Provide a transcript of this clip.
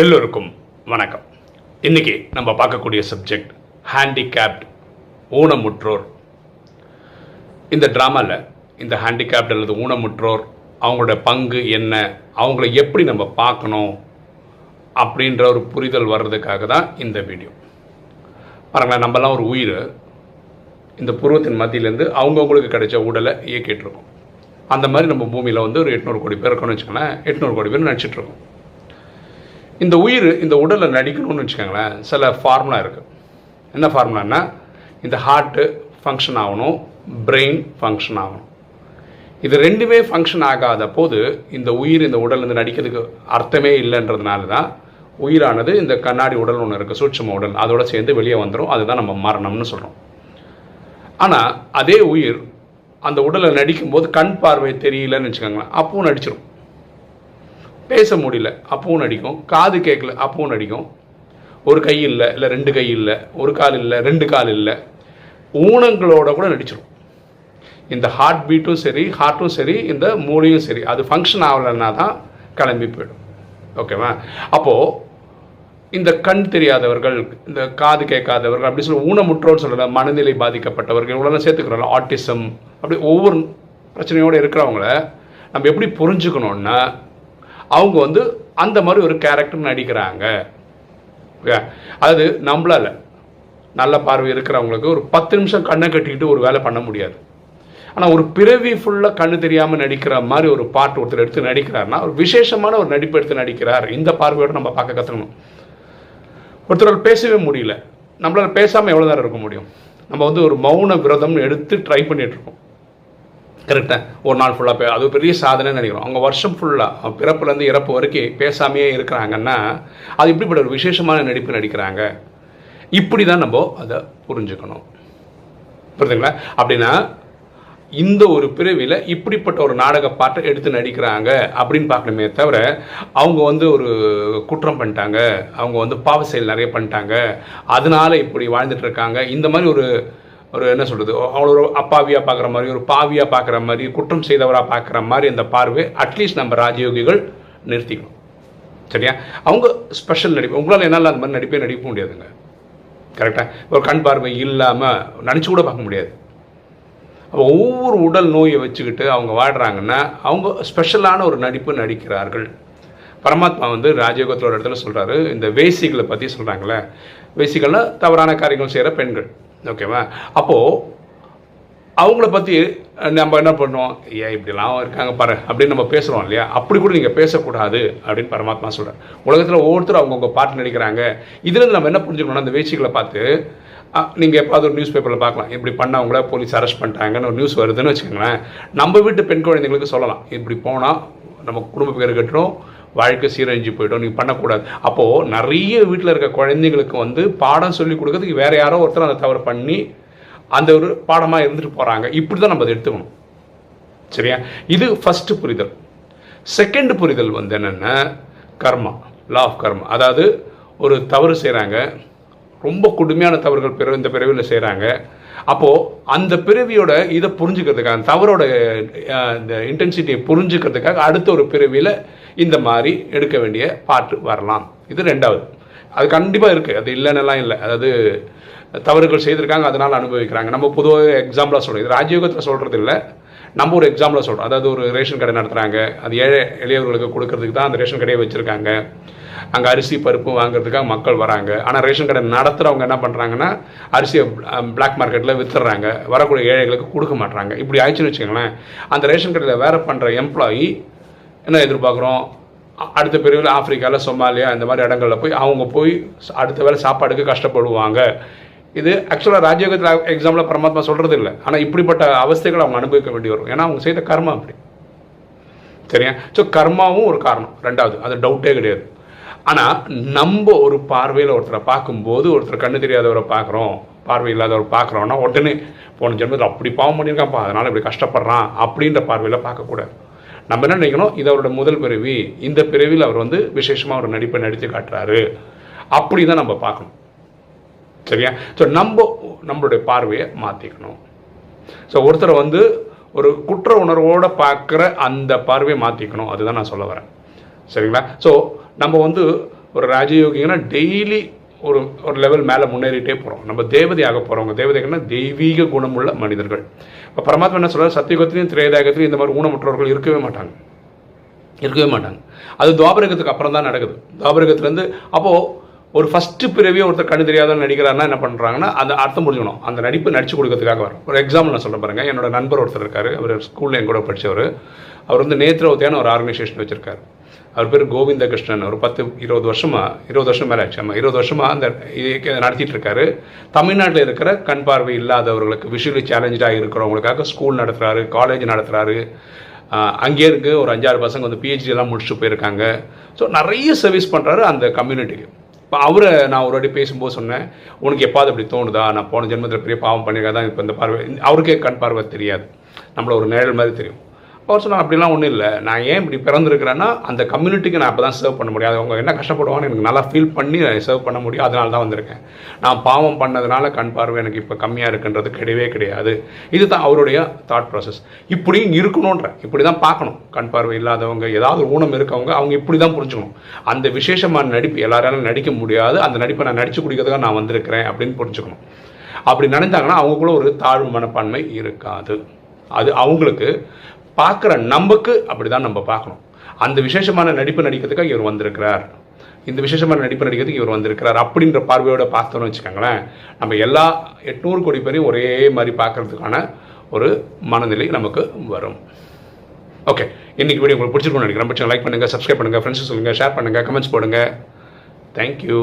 எல்லோருக்கும் வணக்கம். இன்னைக்கு நம்ம பார்க்கக்கூடிய சப்ஜெக்ட் ஹேண்டிகேப்ட் ஊனமுற்றோர். இந்த ட்ராமாவில் இந்த ஹேண்டிகேப்ட் அல்லது ஊனமுற்றோர் அவங்களோட பங்கு என்ன அவங்கள எப்படி நம்ம பார்க்கணும் அப்படின்ற ஒரு புரிதல் வர்றதுக்காக தான் இந்த வீடியோ பாருங்களேன் நம்மலாம் ஒரு உயிர். இந்த புருவத்தின் மத்தியிலேருந்து அவங்கவுங்களுக்கு கிடைச்ச உடலை இயக்கிட்டு இருக்கோம். அந்த மாதிரி நம்ம பூமியில் வந்து ஒரு எட்நூறு கோடி பேர் இருக்கோம்னு வச்சுக்கோங்களேன் எட்நூறு கோடி பேர் நினச்சிட்ருக்கோம் இந்த உயிர் இந்த உடலில் நடிக்கணும்னு வச்சுக்கோங்களேன் சில ஃபார்முலா இருக்குது என்ன ஃபார்முலான்னா இந்த ஹார்ட்டு ஃபங்க்ஷன் ஆகணும் பிரெயின் ஃபங்க்ஷன் ஆகணும். இது ரெண்டுமே ஃபங்க்ஷன் ஆகாத போது இந்த உயிர் இந்த உடல் நடிக்கிறதுக்கு அர்த்தமே இல்லைன்றதுனால தான் உயிரானது இந்த கண்ணாடி உடல் ஒன்று இருக்குது சூட்சம உடல் அதோட சேர்ந்து வெளியே வந்துடும் அதுதான் நம்ம மரணம்னு சொல்கிறோம் ஆனால் அதே உயிர் அந்த உடலை நடிக்கும்போது கண் பார்வை தெரியலன்னு வச்சுக்கோங்களேன் அப்பவும் நடிச்சிடும் பேச முடியல அப்பவும் நடிக்கும். காது கேட்கல அப்பவும் நடிக்கும். ஒரு கை இல்லை இல்லை ரெண்டு கை இல்லை ஒரு கால் இல்லை ரெண்டு கால் இல்லை. ஊனங்களோட கூட நடிச்சிடும் இந்த ஹார்ட் பீட்டும் சரி ஹார்ட்டும் சரி இந்த மூளையும் சரி. அது ஃபங்க்ஷன் ஆகலைன்னா தான் கிளம்பி போயிடும். ஓகேவா அப்போது இந்த கண் தெரியாதவர்கள் இந்த காது கேட்காதவர்கள் அப்படி சொல்லி ஊனமுற்றோன்னு சொல்லல மனநிலை பாதிக்கப்பட்டவர்கள் இவ்வளோலாம் சேர்த்துக்கிறோம்ல ஆட்டிசம் அப்படி ஒவ்வொரு பிரச்சனையோடு இருக்கிறவங்கள நம்ம எப்படி புரிஞ்சுக்கணுன்னா அவங்க வந்து அந்த மாதிரி ஒரு கேரக்டர் நடிக்கிறாங்க. அது நம்மளால் நம்மளால நல்ல பார்வை இருக்கிறவங்களுக்கு ஒரு பத்து நிமிஷம் கண்ணை கட்டிக்கிட்டு ஒரு வேலை பண்ண முடியாது. ஆனால் ஒரு பிறவி ஃபுல்லாக கண்ணு தெரியாமல் நடிக்கிற மாதிரி ஒரு பாட்டு ஒருத்தர் எடுத்து நடிக்கிறாருன்னா ஒரு விசேஷமான ஒரு நடிப்பு எடுத்து நடிக்கிறார். இந்த பார்வையோடு நம்ம பார்க்க கற்றுக்கணும் ஒருத்தரால் பேசவே முடியல. நம்மளால் பேசாமல் எவ்வளோ நேரம் இருக்க முடியும்? நம்ம வந்து ஒரு மௌன விரதம்னு எடுத்து ட்ரை பண்ணிகிட்ருக்கோம் இருக்கோம். கரெக்டாக ஒரு நாள் ஃபுல்லாக பே அது பெரிய சாதனைன்னு நினைக்கிறோம். அவங்க வருஷம் ஃபுல்லாக பிறப்புலேருந்து இறப்பு வரைக்கும் பேசாமையே இருக்கிறாங்கன்னா அது இப்படிப்பட்ட ஒரு விசேஷமான நடிப்பு நடிக்கிறாங்க. இப்படி தான் நம்ம அதை புரிஞ்சுக்கணும். புரியுதுங்களா? அப்படின்னா இந்த ஒரு பிறவியில் இப்படிப்பட்ட ஒரு நாடக பாட்டை எடுத்து நடிக்கிறாங்க அப்படின்னு பார்க்கணுமே தவிர அவங்க வந்து ஒரு குற்றம் பண்ணிட்டாங்க. அவங்க வந்து பாவ செயல் நிறைய பண்ணிட்டாங்க. அதனால இப்படி வாழ்ந்துட்டு இருக்காங்க. இந்த மாதிரி ஒரு ஒரு என்ன சொல்கிறது அவ்வளோ ஒரு அப்பாவியாக பார்க்குற மாதிரி ஒரு பாவியாக பார்க்குற மாதிரி குற்றம் செய்தவராக பார்க்குற மாதிரி அந்த பார்வை அட்லீஸ்ட் நம்ம ராஜயோகிகள் நிறுத்திக்கணும். சரியா? அவங்க ஸ்பெஷல் நடிப்பு உங்களால் என்னால் அந்த மாதிரி நடிப்பே நடிக்க முடியாதுங்க. கரெக்டாக ஒரு கண் பார்வை இல்லாமல் நினச்சி கூட பார்க்க முடியாது. அப்போ ஒவ்வொரு உடல் நோயை வச்சுக்கிட்டு அவங்க வாடுறாங்கன்னா அவங்க ஸ்பெஷலான ஒரு நடிப்பு நடிக்கிறார்கள். பரமாத்மா வந்து ராஜயோகத்தோட இடத்துல சொல்கிறாரு இந்த வேசிகளை பற்றி சொல்கிறாங்களே வேசிகள்னால் தவறான காரியங்கள் செய்கிற பெண்கள். ஓகேவா அப்போது அவங்கள பற்றி நம்ம என்ன பண்ணுவோம்? ஏன் இப்படிலாம் இருக்காங்க பாரு அப்படின்னு நம்ம பேசுகிறோம் இல்லையா? அப்படி கூட நீங்கள் பேசக்கூடாது அப்படின்னு பரமாத்மா சொல்கிறார் உலகத்தில் ஒவ்வொருத்தரும் அவங்கவுங்க பாட்டு நடிக்கிறாங்க. இதுலேருந்து நம்ம என்ன புரிஞ்சுக்கணும்னா அந்த வேச்சிகளை பார்த்து நீங்கள் எப்பாவது ஒரு நியூஸ் பேப்பரில் பார்க்கலாம். இப்படி பண்ணவங்கள போலீஸ் அரெஸ்ட் பண்ணிட்டாங்கன்னு ஒரு நியூஸ் வருதுன்னு வச்சுக்கோங்களேன். நம்ம வீட்டு பெண் குழந்தைங்களுக்கு சொல்லலாம். இப்படி போனால் நம்ம குடும்ப பேர் கட்டுறோம் வாழ்க்கை சீரழிஞ்சு போயிடும் நீங்கள் பண்ணக்கூடாது. அப்போது நிறைய வீட்டில் இருக்க குழந்தைங்களுக்கு வந்து பாடம் சொல்லி கொடுக்கறதுக்கு வேறு யாரோ ஒருத்தர் அந்த தவறு பண்ணி அந்த ஒரு பாடமாக இருந்துட்டு போகிறாங்க இப்படி தான் நம்ம அதை எடுத்துக்கணும். சரியா? இது ஃபஸ்ட்டு புரிதல். செகண்ட் புரிதல் வந்து என்னென்னா கர்மா லா ஆஃப் கர்மா. அதாவது ஒரு தவறு செய்கிறாங்க ரொம்ப கொடுமையான தவறுகள் பிறகு இந்த பிறவியில் செய்கிறாங்க அப்போது அந்த பிறவியோட இதை புரிஞ்சுக்கிறதுக்காக அந்த தவறோட இந்த இன்டென்சிட்டியை புரிஞ்சுக்கிறதுக்காக அடுத்த ஒரு பிறவியில் இந்த மாதிரி எடுக்க வேண்டிய பாட்டு வரலாம். இது ரெண்டாவது. அது கண்டிப்பாக இருக்குது அது இல்லைன்னெல்லாம் இல்லை. அதாவது தவறுகள் செய்திருக்காங்க அதனால் அனுபவிக்கிறாங்க. நம்ம பொதுவாக எக்ஸாம்பிளாக சொல்கிறோம் இது ராஜயோகத்தில் சொல்கிறது இல்லை. நம்ம ஒரு எக்ஸாம்பிளாக சொல்கிறோம் அதாவது ஒரு ரேஷன் கடை நடத்துகிறாங்க அது ஏழை எளியவர்களுக்கு கொடுக்கறதுக்கு தான் அந்த ரேஷன் கடையை வச்சுருக்காங்க. அங்கே அரிசி பருப்பு வாங்குறதுக்காக மக்கள் வராங்க. ஆனால் ரேஷன் கடை நடத்துகிறவங்க என்ன பண்ணுறாங்கன்னா அரிசியை பிளாக் மார்க்கெட்டில் வித்துடுறாங்க. வரக்கூடிய ஏழைகளுக்கு கொடுக்க மாட்டுறாங்க இப்படி ஆயிடுச்சுன்னு வச்சுக்கோங்களேன். அந்த ரேஷன் கடையில் வேலை பண்ணுற எம்ப்ளாயி என்ன எதிர்பார்க்குறோம்? அடுத்த பிரிவில் ஆப்பிரிக்காவில் சொமாலியா இந்த மாதிரி இடங்களில் போய் அவங்க போய் அடுத்த வேலை சாப்பாடுக்கு கஷ்டப்படுவாங்க. இது ஆக்சுவலாக ராஜயோகத்தில் எக்ஸாம்பிள் பரமாத்மா சொல்கிறது இல்லை. ஆனால் இப்படிப்பட்ட அவஸ்தைகளை அவங்க அனுபவிக்க வேண்டி வரும். ஏன்னா அவங்க செய்த கர்மா அப்படி. சரியா? ஸோ கர்மாவும் ஒரு காரணம். ரெண்டாவது அது டவுட்டே கிடையாது. ஆனால் நம்ம ஒரு பார்வையில் ஒருத்தரை பார்க்கும்போது ஒருத்தர் கண்ணு தெரியாதவரை பார்க்குறோம் பார்வை இல்லாதவரை பார்க்குறோன்னா உடனே போன ஜென்மத்தில் அப்படி பாவம் பண்ணியிருக்கான்ப்பா அதனால் இப்படி கஷ்டப்படுறான் அப்படின்ற பார்வையில் பார்க்கக்கூடாது. நம்ம என்ன நினைக்கணும்? இது அவரோட முதல் பிறவி. இந்த பிறவியில் அவர் வந்து விசேஷமாக ஒரு நடிப்பை நடித்து காட்டுறாரு. அப்படி தான் நம்ம பார்க்கணும். சரியா? ஸோ நம்ம நம்மளுடைய பார்வையை மாற்றிக்கணும் ஸோ ஒருத்தரை வந்து ஒரு குற்ற உணர்வோடு பார்க்குற அந்த பார்வையை மாற்றிக்கணும் அதுதான் நான் சொல்ல வரேன். சரிங்களா? ஸோ நம்ம வந்து ஒரு ராஜயோகிங்கன்னா டெய்லி ஒரு ஒரு லெவல் மேலே முன்னேறிட்டே போகிறோம் நம்ம தேவதையாக போகிறவங்க தேவதைகள்னா தெய்வீக குணமுள்ள மனிதர்கள். இப்போ பரமாத்மா என்ன சொல்கிறார் சத்தியுகத்திலையும் திரேதாயகத்திலையும் இந்த மாதிரி ஊனமுற்றவர்கள் இருக்கவே மாட்டாங்க. இருக்கவே மாட்டாங்க. அது துவாபரகத்துக்கு அப்புறம் தான் நடக்குது. துவாபரகத்துலேருந்து அப்போது ஒரு ஃபஸ்ட்டு பிறவியே ஒருத்தர் கண்ணு தெரியாத நடிக்கிறாருன்னா என்ன பண்ணுறாங்கன்னா அந்த அர்த்தம் புரிஞ்சுக்கணும். அந்த நடிப்பு நடிச்சு கொடுக்கறதுக்காக வரும். ஒரு எக்ஸாம்பிள் நான் சொல்ல பாருங்க. என்னோட நண்பர் ஒருத்தர் இருக்கார். அவர் ஸ்கூலில் என் கூட படித்தவர் அவர் வந்து நேத்ரவத்தியான ஒரு ஆர்கனைசேஷன் வச்சுருக்காரு. அவர் பேர் கோவிந்த கிருஷ்ணன் ஒரு பத்து இருபது வருஷமாக இருபது வருஷம் மேலே ஆச்சு. ஆமாம் இருபது வருஷமாக அந்த நடத்திட்டு இருக்காரு. தமிழ்நாட்டில் இருக்கிற கண் பார்வை இல்லாதவர்களுக்கு விஷுவலி சேலஞ்சாக இருக்கிறவங்களுக்காக ஸ்கூல் நடத்துகிறாரு காலேஜ் நடத்துகிறாரு அங்கேயே இருக்கு ஒரு அஞ்சாறு பசங்க வந்து பிஹெச்டியெல்லாம் எல்லாம் முடிச்சுட்டு போயிருக்காங்க. ஸோ நிறைய சர்வீஸ் பண்ணுறாரு அந்த கம்யூனிட்டிக்கு இப்போ அவரை நான் ஒரு வாட்டி பேசும்போது சொன்னேன் உனக்கு எப்பாவது அப்படி தோணுதா? நான் போன ஜென்மத்தில் பெரிய பாவம் பண்ணியிருக்கேன் தான் இப்போ இந்த பார்வை. அவருக்கே கண் பார்வை தெரியாது. நம்மள ஒரு நிழல் மாதிரி தெரியும். அவர் சொன்னால் அப்படிலாம் ஒன்றும் இல்லை. நான் ஏன் இப்படி பிறந்திருக்கிறேன்னா அந்த கம்யூனிட்டிக்கு நான் அப்போ தான் சர்வ் பண்ண முடியும். அவங்க என்ன கஷ்டப்படுவாங்கன்னு எனக்கு நல்லா ஃபீல் பண்ணி சர்வ் பண்ண முடியும். அதனால தான் வந்திருக்கேன். நான் பாவம் பண்ணதுனால கண் பார்வை எனக்கு இப்போ கம்மியாக இருக்குன்றது கிடையவே கிடையாது. இதுதான் அவருடைய தாட் ப்ராசஸ் இப்படி இருக்கணுன்ற இப்படி தான் பார்க்கணும். கண் பார்வை இல்லாதவங்க ஏதாவது ஒரு ஊனம் இருக்கவங்க அவங்க இப்படி தான் புரிஞ்சுக்கணும். அந்த விசேஷமான நடிப்பு எல்லாராலும் நடிக்க முடியாது. அந்த நடிப்பை நான் நடிச்சு குடிக்கிறதுக்காக நான் வந்திருக்கிறேன் அப்படின்னு புரிஞ்சுக்கணும். அப்படி நினைந்தாங்கன்னா அவங்களுக்குள்ள ஒரு தாழ்வு மனப்பான்மை இருக்காது. அது அவங்களுக்கு பார்க்குற நமக்கு அப்படி தான் நம்ம பார்க்கணும். அந்த விசேஷமான நடிப்பு நடிக்கிறதுக்காக இவர் வந்திருக்கிறார். இந்த விசேஷமான நடிப்பு நடிக்கிறதுக்கு இவர் வந்திருக்கிறார் அப்படின்ற பார்வையோட பார்த்தோன்னு வச்சுக்கோங்களேன் நம்ம எல்லா எட்நூறு கோடி பேரையும் ஒரே மாதிரி பார்க்கறதுக்கான ஒரு மனநிலை நமக்கு வரும். ஓகே இன்னைக்கு வீடியோ உங்களுக்கு பிடிச்சிருக்கும்னு நினைக்கிறேன். பிடிச்சா லைக் பண்ணுங்கள் சப்ஸ்கிரைப் பண்ணுங்கள் ஃப்ரெண்ட்ஸ் சொல்லுங்கள் ஷேர் பண்ணுங்கள் கமெண்ட்ஸ் போடுங்க. தேங்க்யூ